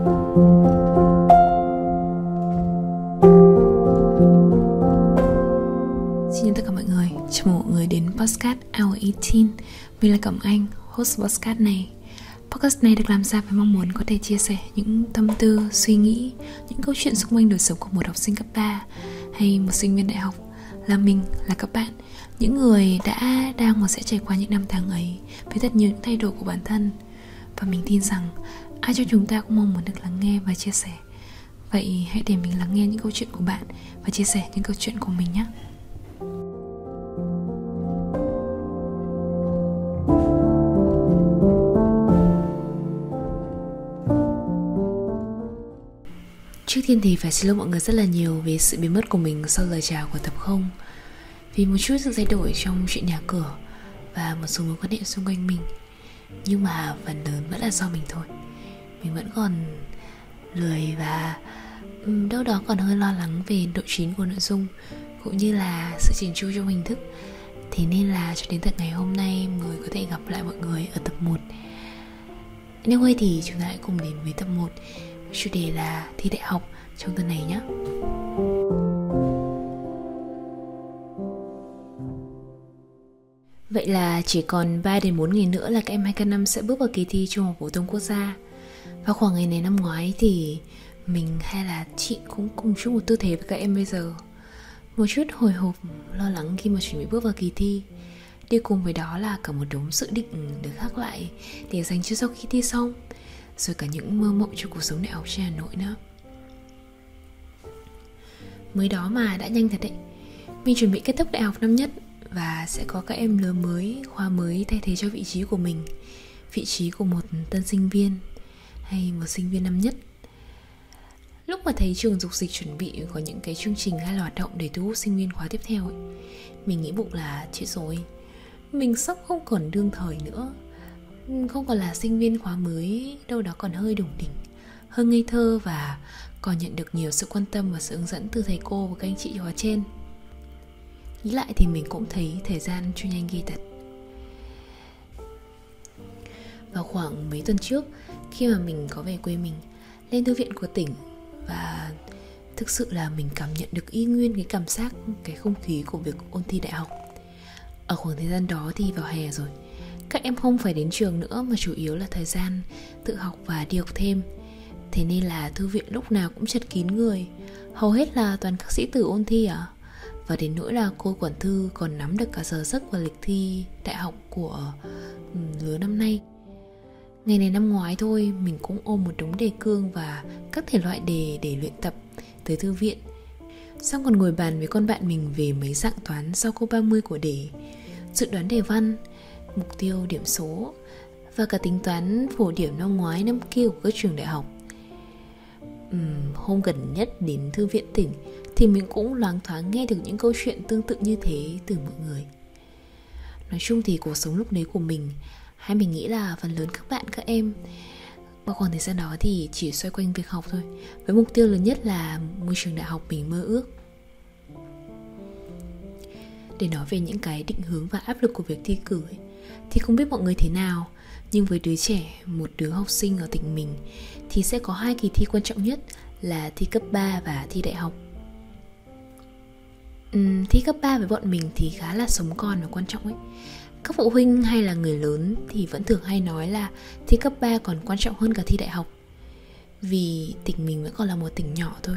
Xin chào tất cả mọi người, chào mừng mọi người đến podcast Hour 18 Mình là Cẩm Anh, host podcast này. Podcast này được làm ra với mong muốn có thể chia sẻ những tâm tư, suy nghĩ Những câu chuyện xung quanh đời sống của một học sinh cấp 3 Hay một sinh viên đại học. Là mình, là các bạn Những người đã, đang và sẽ trải qua những năm tháng ấy Với thật nhiều những thay đổi của bản thân. Và mình tin rằng ai cho chúng ta cũng mong muốn được lắng nghe và chia sẻ. Vậy hãy để mình lắng nghe những câu chuyện của bạn Và chia sẻ những câu chuyện của mình nhé. Trước tiên thì phải xin lỗi mọi người rất là nhiều về sự biến mất của mình sau lời chào của tập không. Vì một chút sự thay đổi trong chuyện nhà cửa và một số mối quan hệ xung quanh mình. Nhưng mà phần lớn vẫn là do mình thôi. Mình vẫn còn lười và ừ, đâu đó còn hơi lo lắng về độ chín của nội dung, Cũng như là sự chỉnh chu trong hình thức. Thế nên là cho đến tận ngày hôm nay người có thể gặp lại mọi người ở tập 1 Anyway thì chúng ta hãy cùng đến với tập 1 Chủ đề là thi đại học trong tuần này nhé Vậy là chỉ còn 3 đến 4 ngày nữa là các em 2 năm sẽ bước vào kỳ thi Trung học phổ thông quốc gia. Và khoảng ngày này năm ngoái thì mình hay là chị cũng cùng chung một tư thế với các em bây giờ. Một chút hồi hộp, lo lắng khi mà chuẩn bị bước vào kỳ thi. Đi cùng với đó là cả một đống dự định được khác lại để dành cho sau khi thi xong rồi cả những mơ mộng cho cuộc sống đại học trên Hà Nội nữa. Mới đó mà đã nhanh thật đấy. Mình chuẩn bị kết thúc đại học năm nhất và sẽ có các em lớn mới, khoa mới thay thế cho vị trí của mình. Vị trí của một tân sinh viên hay một sinh viên năm nhất. Lúc mà thấy trường dục dịch chuẩn bị có những cái chương trình hay là hoạt động để thu hút sinh viên khóa tiếp theo ấy, mình nghĩ bụng là chết rồi. Mình sắp không còn đương thời nữa không còn là sinh viên khóa mới đâu đó còn hơi đủng đỉnh hơi ngây thơ và còn nhận được nhiều sự quan tâm và sự hướng dẫn từ thầy cô và các anh chị khóa trên nghĩ lại thì mình cũng thấy thời gian trôi nhanh ghê thật vào khoảng mấy tuần trước khi mà mình có về quê mình, lên thư viện của tỉnh và thực sự là mình cảm nhận được y nguyên cái cảm giác, cái không khí của việc ôn thi đại học. Ở khoảng thời gian đó thì vào hè rồi, các em không phải đến trường nữa mà chủ yếu là thời gian tự học và đi học thêm. Thế nên là thư viện lúc nào cũng chật kín người, hầu hết là toàn các sĩ tử ôn thi à và đến nỗi là cô quản thư còn nắm được cả giờ giấc và lịch thi đại học của ừ, lứa năm nay ngày này năm ngoái thôi mình cũng ôm một đống đề cương và các thể loại đề để luyện tập tới thư viện. Xong còn ngồi bàn với con bạn mình về mấy dạng toán sau câu 30 của đề dự đoán đề văn mục tiêu điểm số và cả tính toán phổ điểm năm ngoái năm kia của các trường đại học. Uhm, hôm gần nhất đến thư viện tỉnh thì mình cũng loáng thoáng nghe được những câu chuyện tương tự như thế từ mọi người. Nói chung thì cuộc sống lúc đấy của mình hay mình nghĩ là phần lớn các bạn các em bao khoảng thời gian đó thì chỉ xoay quanh việc học thôi. Với mục tiêu lớn nhất là môi trường đại học mình mơ ước. Để nói về những cái định hướng và áp lực của việc thi cử ấy, thì không biết mọi người thế nào nhưng với đứa trẻ một đứa học sinh ở tỉnh mình thì sẽ có hai kỳ thi quan trọng nhất là thi cấp 3 và thi đại học. Uhm, thi cấp 3 với bọn mình thì khá là sống còn và quan trọng ấy các phụ huynh hay là người lớn thì vẫn thường hay nói là thi cấp 3 còn quan trọng hơn cả thi đại học vì tỉnh mình vẫn còn là một tỉnh nhỏ thôi,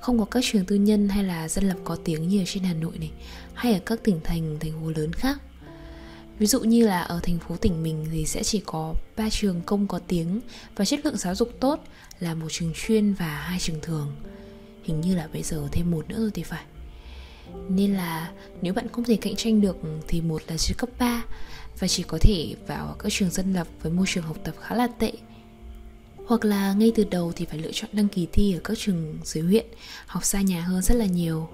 không có các trường tư nhân hay là dân lập có tiếng như ở trên hà nội này, hay ở các tỉnh thành thành phố lớn khác Ví dụ như là ở thành phố tỉnh mình thì sẽ chỉ có ba trường công có tiếng và chất lượng giáo dục tốt là một trường chuyên và hai trường thường. Hình như là bây giờ thêm một nữa rồi thì phải. Nên là nếu bạn không thể cạnh tranh được thì một là chỉ cấp 3 và chỉ có thể vào các trường dân lập với môi trường học tập khá là tệ. Hoặc là ngay từ đầu thì phải lựa chọn đăng ký thi ở các trường dưới huyện, học xa nhà hơn rất là nhiều.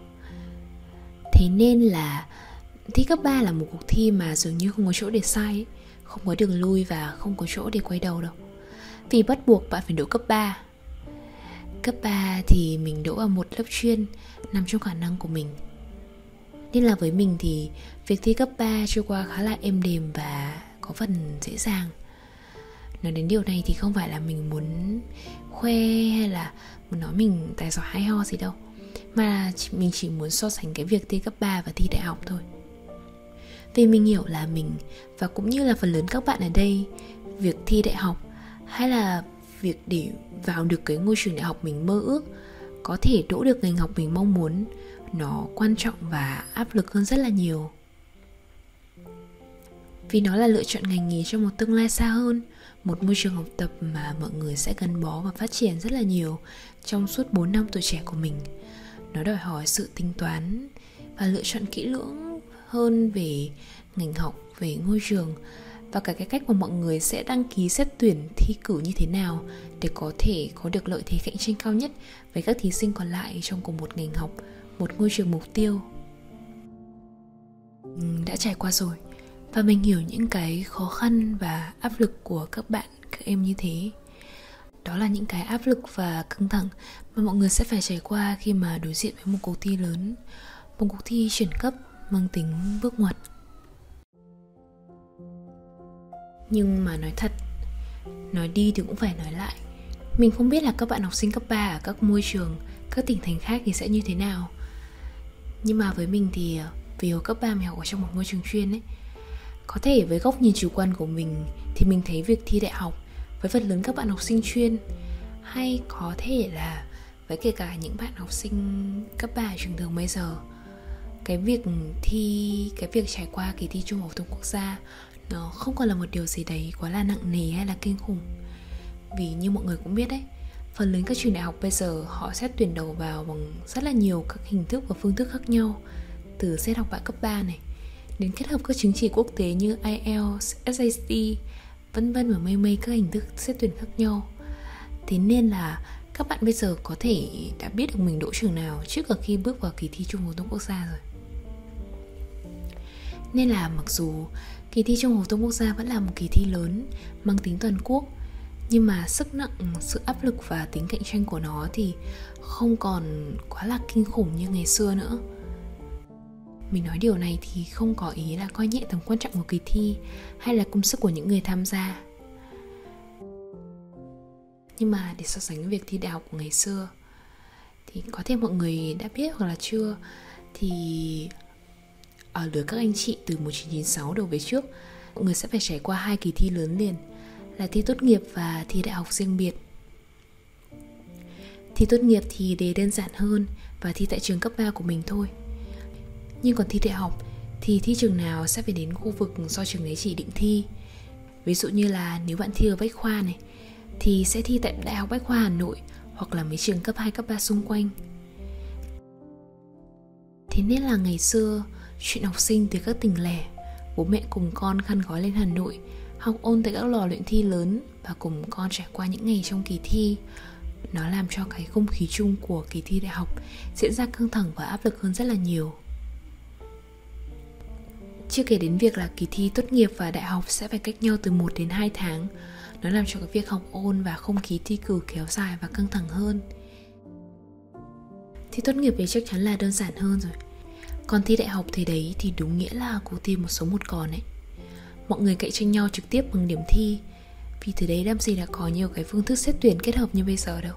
Thế nên là Thi cấp 3 là một cuộc thi mà dường như không có chỗ để sai ấy. Không có đường lui và không có chỗ để quay đầu đâu Vì bắt buộc bạn phải đỗ cấp 3 Cấp 3 thì mình đỗ ở một lớp chuyên Nằm trong khả năng của mình nên là với mình thì Việc thi cấp 3 trôi qua khá là êm đềm Và có phần dễ dàng. Nói đến điều này thì không phải là mình muốn khoe hay là muốn nói mình tài giỏi hay ho gì đâu, mà mình chỉ muốn so sánh cái việc thi cấp 3 và thi đại học thôi. Vì mình hiểu là mình, và cũng như là phần lớn các bạn ở đây, việc thi đại học hay là việc để vào được cái ngôi trường đại học mình mơ ước, có thể đỗ được ngành học mình mong muốn nó quan trọng và áp lực hơn rất là nhiều vì nó là lựa chọn ngành nghề cho một tương lai xa hơn một môi trường học tập mà mọi người sẽ gắn bó và phát triển rất là nhiều trong suốt 4 năm tuổi trẻ của mình. Nó đòi hỏi sự tính toán và lựa chọn kỹ lưỡng hơn về ngành học, về ngôi trường và cả cái cách mà mọi người sẽ đăng ký xét tuyển thi cử như thế nào để có thể có được lợi thế cạnh tranh cao nhất với các thí sinh còn lại trong cùng một ngành học, một ngôi trường mục tiêu. Ừ, đã trải qua rồi. Và mình hiểu những cái khó khăn và áp lực của các bạn, các em như thế. Đó là những cái áp lực và căng thẳng mà mọi người sẽ phải trải qua khi mà đối diện với một cuộc thi lớn. Một cuộc thi chuyển cấp mang tính bước ngoặt. Nhưng mà nói thật, nói đi thì cũng phải nói lại. Mình không biết là các bạn học sinh cấp 3 ở các môi trường, các tỉnh thành khác thì sẽ như thế nào nhưng mà với mình thì ờ, vì hồi cấp 3 mình học ở trong một môi trường chuyên ấy, có thể với góc nhìn chủ quan của mình thì mình thấy việc thi đại học với phần lớn các bạn học sinh chuyên hay có thể là với kể cả những bạn học sinh cấp 3 trường thường bây giờ, cái việc thi, cái việc trải qua kỳ thi trung học phổ thông quốc gia nó không còn là một điều gì đấy quá là nặng nề hay là kinh khủng. Vì như mọi người cũng biết đấy phần lớn các trường đại học bây giờ họ xét tuyển đầu vào bằng rất là nhiều các hình thức và phương thức khác nhau từ xét học bạ cấp 3 này đến kết hợp các chứng chỉ quốc tế như IELTS, SAT, vân vân và mây mây các hình thức xét tuyển khác nhau. Thế nên là các bạn bây giờ có thể đã biết được mình đỗ trường nào trước cả khi bước vào kỳ thi trung học phổ thông quốc gia rồi. Nên là mặc dù kỳ thi trung học phổ thông quốc gia vẫn là một kỳ thi lớn mang tính toàn quốc nhưng mà sức nặng, sự áp lực và tính cạnh tranh của nó thì không còn quá là kinh khủng như ngày xưa nữa. Mình nói điều này thì không có ý là coi nhẹ tầm quan trọng của kỳ thi hay là công sức của những người tham gia. Nhưng mà để so sánh với việc thi đại học của ngày xưa thì có thể mọi người đã biết hoặc là chưa thì ở lứa các anh chị từ 1996 đầu về trước mọi người sẽ phải trải qua hai kỳ thi lớn liền là thi tốt nghiệp và thi đại học riêng biệt. Thi tốt nghiệp thì đề đơn giản hơn và thi tại trường cấp 3 của mình thôi. Nhưng còn thi đại học thì thi trường nào sẽ phải đến khu vực do trường đấy chỉ định thi. Ví dụ như là nếu bạn thi ở bách khoa này thì sẽ thi tại đại học bách khoa hà nội hoặc là mấy trường cấp 2, cấp 3 xung quanh. Thế nên là ngày xưa chuyện học sinh từ các tỉnh lẻ bố mẹ cùng con khăn gói lên hà nội học ôn tại các lò luyện thi lớn và cùng con trải qua những ngày trong kỳ thi. Nó làm cho cái không khí chung của kỳ thi đại học diễn ra căng thẳng và áp lực hơn rất là nhiều. Chưa kể đến việc là kỳ thi tốt nghiệp và đại học sẽ phải cách nhau từ 1 đến 2 tháng, Nó làm cho cái việc học ôn và không khí thi cử kéo dài và căng thẳng hơn. Thi tốt nghiệp thì chắc chắn là đơn giản hơn rồi. Còn thi đại học thì đấy, thì đúng nghĩa là cuộc thi một số một còn ấy. Mọi người cạnh tranh nhau trực tiếp bằng điểm thi. Vì từ đấy làm gì đã có nhiều cái phương thức xét tuyển kết hợp như bây giờ đâu.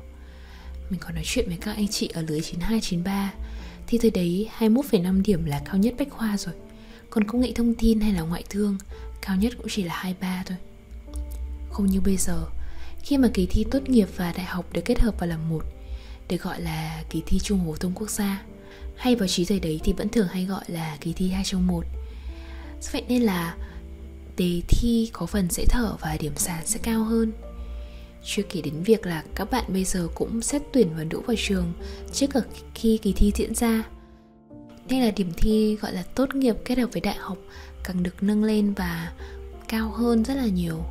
Mình còn nói chuyện với các anh chị ở lưới 9293 Thì thời đấy 21,5 điểm là cao nhất bách khoa rồi. Còn công nghệ thông tin hay là ngoại thương cao nhất cũng chỉ là 23 thôi. Không như bây giờ khi mà kỳ thi tốt nghiệp và đại học được kết hợp vào làm một được gọi là kỳ thi trung học phổ thông quốc gia hay vào trí thời đấy thì vẫn thường hay gọi là kỳ thi hai trong một. Vậy nên là đề thi có phần dễ thở và điểm sàn sẽ cao hơn. Chưa kể đến việc là các bạn bây giờ cũng xét tuyển và đỗ vào trường trước cả khi kỳ thi diễn ra. Nên là điểm thi gọi là tốt nghiệp kết hợp với đại học, càng được nâng lên và cao hơn rất là nhiều.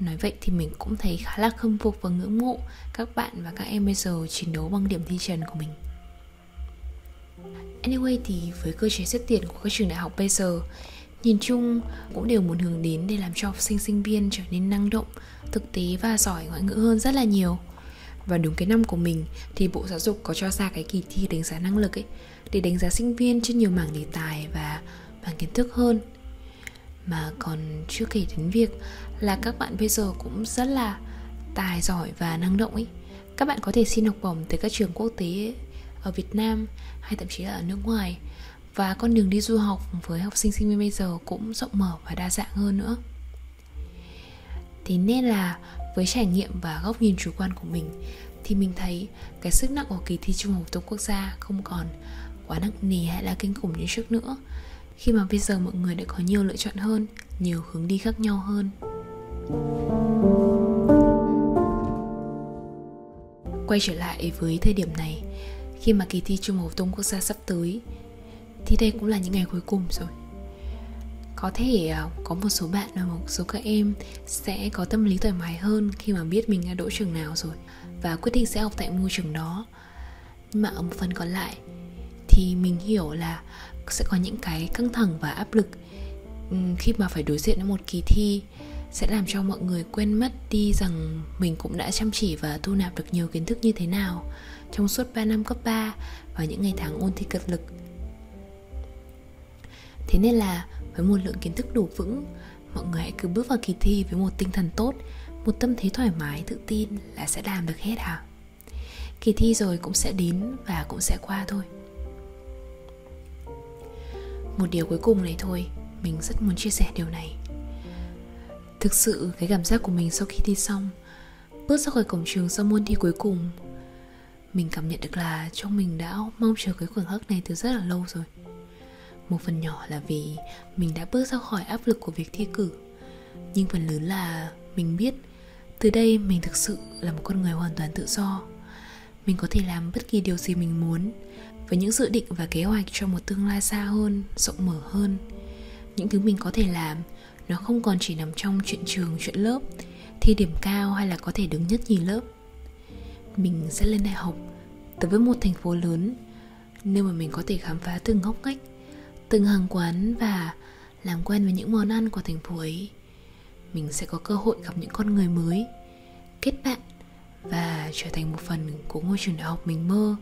Nói vậy thì mình cũng thấy khá là khâm phục và ngưỡng mộ các bạn và các em bây giờ chiến đấu bằng điểm thi trần của mình. Anyway thì với cơ chế xét tuyển của các trường đại học bây giờ Nhìn chung cũng đều muốn hướng đến để làm cho học sinh sinh viên trở nên năng động, thực tế và giỏi ngoại ngữ hơn rất là nhiều. Và đúng cái năm của mình thì Bộ Giáo dục có cho ra cái kỳ thi đánh giá năng lực ấy để đánh giá sinh viên trên nhiều mảng đề tài và mảng kiến thức hơn. Mà còn chưa kể đến việc là các bạn bây giờ cũng rất là tài giỏi và năng động ấy. Các bạn có thể xin học bổng từ các trường quốc tế ở Việt Nam hay thậm chí là ở nước ngoài và con đường đi du học với học sinh sinh viên bây giờ cũng rộng mở và đa dạng hơn nữa. Thế nên là với trải nghiệm và góc nhìn chủ quan của mình, thì mình thấy cái sức nặng của kỳ thi trung học phổ quốc gia không còn quá nặng nề hay là kinh khủng như trước nữa. Khi mà bây giờ mọi người đã có nhiều lựa chọn hơn, nhiều hướng đi khác nhau hơn. Quay trở lại với thời điểm này, khi mà kỳ thi trung học phổ thông quốc gia sắp tới thì đây cũng là những ngày cuối cùng rồi có thể à, có một số bạn và một số các em sẽ có tâm lý thoải mái hơn khi mà biết mình đã đỗ trường nào rồi và quyết định sẽ học tại môi trường đó nhưng mà ở một phần còn lại thì mình hiểu là sẽ có những cái căng thẳng và áp lực khi mà phải đối diện với một kỳ thi sẽ làm cho mọi người quên mất đi rằng mình cũng đã chăm chỉ và thu nạp được nhiều kiến thức như thế nào trong suốt 3 năm cấp 3 và những ngày tháng ôn thi cật lực. Thế nên là với một lượng kiến thức đủ vững, mọi người hãy cứ bước vào kỳ thi với một tinh thần tốt, một tâm thế thoải mái, tự tin là sẽ làm được hết hả? Kỳ thi rồi cũng sẽ đến và cũng sẽ qua thôi. Một điều cuối cùng này thôi, mình rất muốn chia sẻ điều này Thực sự cái cảm giác của mình sau khi thi xong Bước ra khỏi cổng trường sau môn thi cuối cùng Mình cảm nhận được là trong mình đã mong chờ cái khoảnh khắc này từ rất là lâu rồi một phần nhỏ là vì mình đã bước ra khỏi áp lực của việc thi cử. Nhưng phần lớn là mình biết Từ đây mình thực sự là một con người hoàn toàn tự do. Mình có thể làm bất kỳ điều gì mình muốn Với những dự định và kế hoạch cho một tương lai xa hơn, rộng mở hơn. Những thứ mình có thể làm nó không còn chỉ nằm trong chuyện trường chuyện lớp thi điểm cao hay là có thể đứng nhất nhì lớp. Mình sẽ lên đại học tới với một thành phố lớn nơi mà mình có thể khám phá từng ngóc ngách từng hàng quán và làm quen với những món ăn của thành phố ấy, mình sẽ có cơ hội gặp những con người mới, kết bạn và trở thành một phần của ngôi trường đại học mình mơ,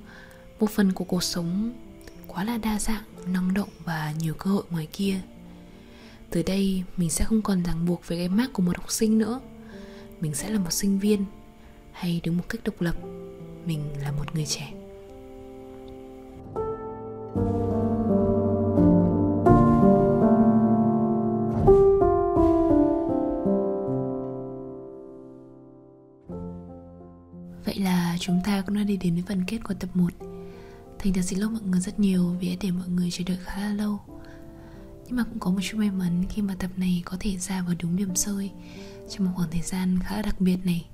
một phần của cuộc sống quá là đa dạng, năng động và nhiều cơ hội ngoài kia. Từ đây, mình sẽ không còn ràng buộc với cái mác của một học sinh nữa. Mình sẽ là một sinh viên hay đứng một cách độc lập. Mình là một người trẻ. Chúng ta cũng đã đi đến với phần kết của tập 1 Thành thật xin lỗi mọi người rất nhiều vì đã để mọi người chờ đợi khá là lâu. Nhưng mà cũng có một chút may mắn khi mà tập này có thể ra vào đúng điểm sơi trong một khoảng thời gian khá là đặc biệt này.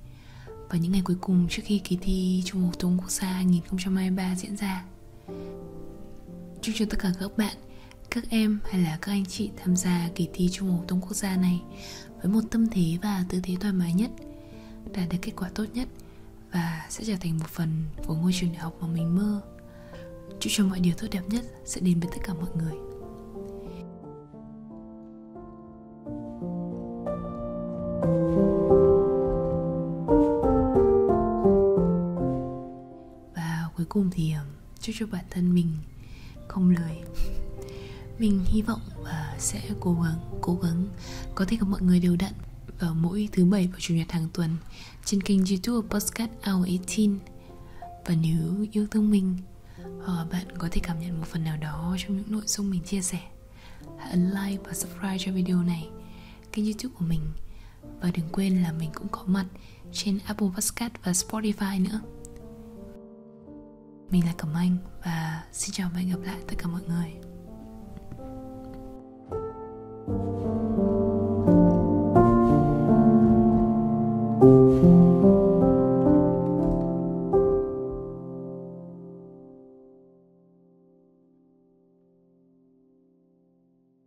Và những ngày cuối cùng trước khi kỳ thi Trung học phổ thông quốc gia 2023 diễn ra. Chúc cho tất cả các bạn, các em hay là các anh chị tham gia kỳ thi Trung học phổ thông quốc gia này với một tâm thế và tư thế thoải mái nhất, đạt được kết quả tốt nhất và sẽ trở thành một phần của ngôi trường đại học mà mình mơ. Chúc cho mọi điều tốt đẹp nhất sẽ đến với tất cả mọi người. và cuối cùng thì um, chúc cho bản thân mình không lười mình hy vọng và sẽ cố gắng cố gắng có thể gặp mọi người đều đặn vào mỗi thứ bảy và chủ nhật hàng tuần trên kênh youtube podcast Hour 18 và nếu yêu thương mình hoặc bạn có thể cảm nhận một phần nào đó trong những nội dung mình chia sẻ. Hãy ấn like và subscribe cho video này, kênh youtube của mình. Và đừng quên là mình cũng có mặt trên Apple Podcast và Spotify nữa. Mình là Cẩm Anh và xin chào và hẹn gặp lại tất cả mọi người.